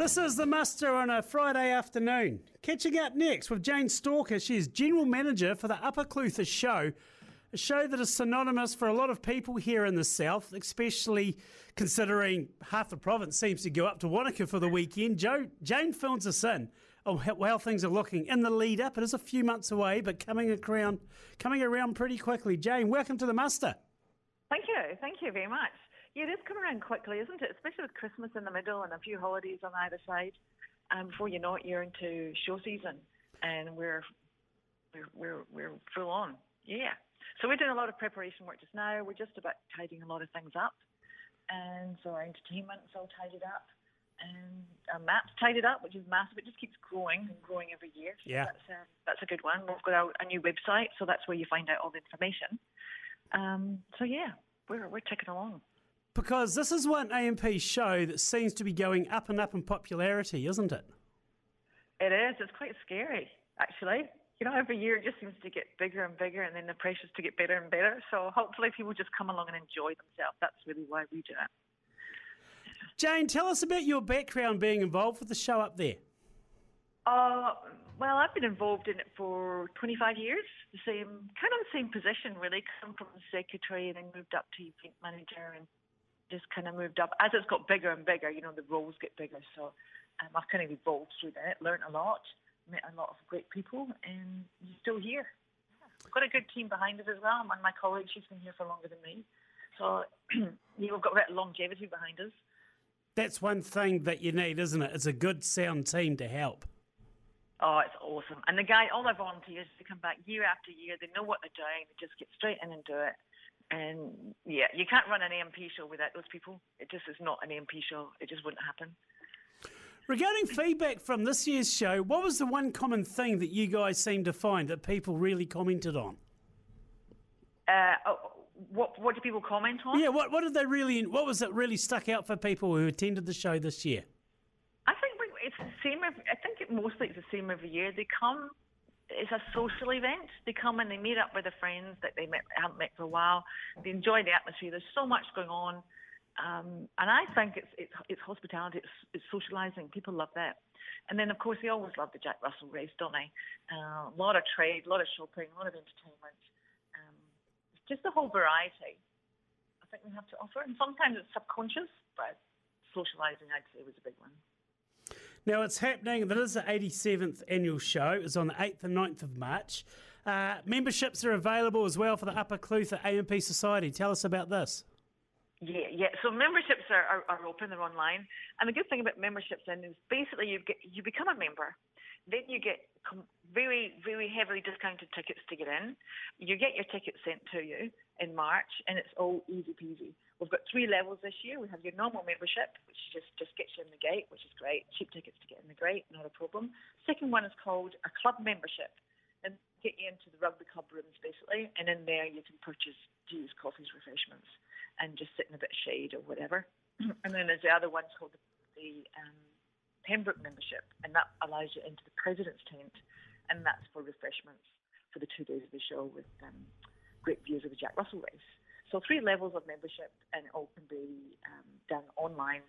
This is the muster on a Friday afternoon. Catching up next with Jane Stalker. She is general manager for the Upper Clutha Show, a show that is synonymous for a lot of people here in the south, especially considering half the province seems to go up to Wanaka for the weekend. Jane fills us in on how, how things are looking in the lead up. It is a few months away, but coming around, coming around pretty quickly. Jane, welcome to the muster. Thank you. Thank you very much. Yeah, it is coming around quickly, isn't it? Especially with Christmas in the middle and a few holidays on either side. And before you know it, you're into show season, and we're we're we're, we're full on. Yeah. So we're doing a lot of preparation work just now. We're just about tidying a lot of things up, and so our entertainment's all tidied up, and our map's tidied up, which is massive. It just keeps growing and growing every year. So Yeah. That's, uh, that's a good one. We've got our, a new website, so that's where you find out all the information. Um, so yeah, we're we're ticking along. Because this is one A&P show that seems to be going up and up in popularity, isn't it? It is. It's quite scary, actually. You know, every year it just seems to get bigger and bigger, and then the pressure's to get better and better. So hopefully people just come along and enjoy themselves. That's really why we do it. Jane, tell us about your background being involved with the show up there. Uh, well, I've been involved in it for 25 years. The same, kind of the same position, really. Come from secretary and then moved up to event manager and just kind of moved up. As it's got bigger and bigger, you know, the roles get bigger. So um, I've kind of evolved through that, learned a lot, met a lot of great people, and I'm still here. We've got a good team behind us as well. One of my colleagues, she's been here for longer than me. So yeah, we've got that longevity behind us. That's one thing that you need, isn't it? It's a good sound team to help. Oh, it's awesome. And the guy, all our volunteers, they come back year after year. They know what they're doing. They just get straight in and do it. And yeah, you can't run an A&P show without those people. It just is not an A&P show. It just wouldn't happen. Regarding feedback from this year's show, what was the one common thing that you guys seemed to find that people really commented on? Uh, oh, what what do people comment on? Yeah, what, what did they really, what was it really stuck out for people who attended the show this year? I think we, it's the same. I think it mostly it's the same every year. They come. It's a social event. They come and they meet up with their friends that they met, haven't met for a while. They enjoy the atmosphere. There's so much going on, um, and I think it's it's, it's hospitality. It's, it's socialising. People love that. And then of course they always love the Jack Russell race, don't they? Uh, a lot of trade, a lot of shopping, a lot of entertainment. Um, just a whole variety. I think we have to offer, and sometimes it's subconscious, but socialising I'd say was a big one. Now it's happening, that is the 87th annual show. It's on the 8th and 9th of March. Uh, memberships are available as well for the Upper Clutha A&P Society. Tell us about this. Yeah, yeah. So memberships are, are, are open; they're online. And the good thing about memberships then is basically you get you become a member, then you get very very heavily discounted tickets to get in. You get your ticket sent to you in March, and it's all easy peasy. We've got three levels this year. We have your normal membership, which just just gets you in the gate, which is great. Cheap tickets to get in the gate, not a problem. Second one is called a club membership, and get you into the rugby club rooms basically, and in there you can purchase teas, coffees, refreshments and just sit in a bit of shade or whatever. and then there's the other one called the, the um, Pembroke membership, and that allows you into the president's tent, and that's for refreshments for the two days of the show with um, great views of the Jack Russell race. So three levels of membership, and it all can be um, done online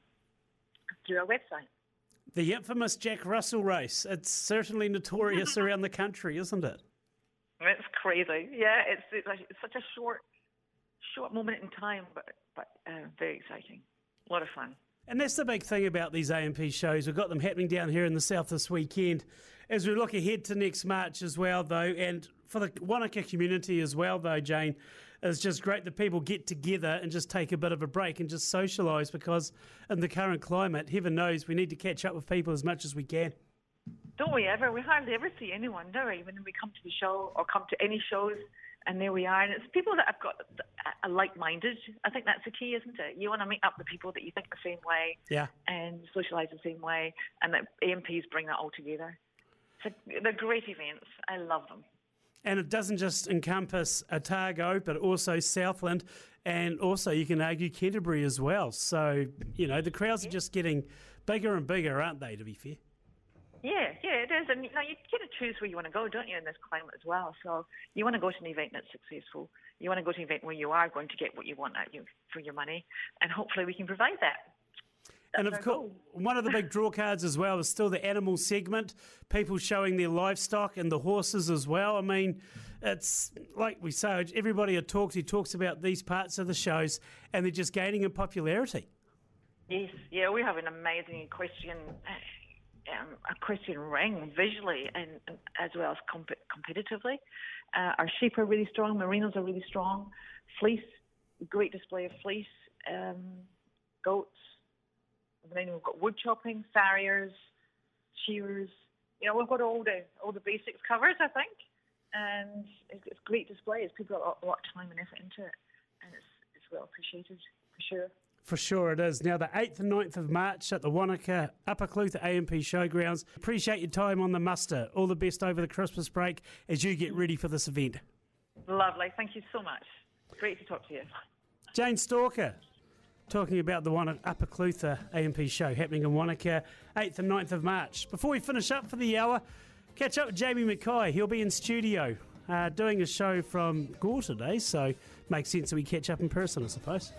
through our website. The infamous Jack Russell race. It's certainly notorious around the country, isn't it? It's crazy. Yeah, it's, it's, it's such a short, short moment in time, but but uh, very exciting. A lot of fun. And that's the big thing about these A&P shows. We've got them happening down here in the south this weekend. As we look ahead to next March as well, though, and for the Wanaka community as well, though, Jane, it's just great that people get together and just take a bit of a break and just socialise because in the current climate, heaven knows we need to catch up with people as much as we can. Don't we ever? We hardly ever see anyone, do we? When we come to the show or come to any shows, and there we are. And it's people that I've got a like-minded. I think that's the key, isn't it? You want to meet up with people that you think the same way Yeah. and socialise the same way, and that A&Ps bring that all together. So they're great events. I love them. And it doesn't just encompass Otago, but also Southland, and also you can argue Canterbury as well. So, you know, the crowds are just getting bigger and bigger, aren't they, to be fair? Yeah, yeah, it is. And you know, you get to choose where you want to go, don't you, in this climate as well. So you want to go to an event that's successful. You want to go to an event where you are going to get what you want out you for your money, and hopefully we can provide that. and of course, one of the big draw cards as well is still the animal segment. People showing their livestock and the horses as well. I mean, it's like we say, everybody who talks, he talks about these parts of the shows, and they're just gaining in popularity. Yes, yeah, we have an amazing equestrian, um, equestrian ring visually and, and as well as comp- competitively. Uh, our sheep are really strong, merinos are really strong, fleece, great display of fleece, um, goats. then we've got wood chopping, farriers, shearers. You know, we've got all the all the basics covered, I think, and it's, it's great displays. People put a lot of time and effort into it, and it's it's well appreciated for sure. For sure it is. Now, the 8th and 9th of March at the Wanaka Upper Clutha A&P Showgrounds. Appreciate your time on the muster. All the best over the Christmas break as you get ready for this event. Lovely. Thank you so much. Great to talk to you. Jane Stalker talking about the one at Upper Clutha A&P show happening in Wanaka, 8th and 9th of March. Before we finish up for the hour, catch up with Jamie Mackay. He'll be in studio uh, doing a show from Gore today, so makes sense that we catch up in person, I suppose.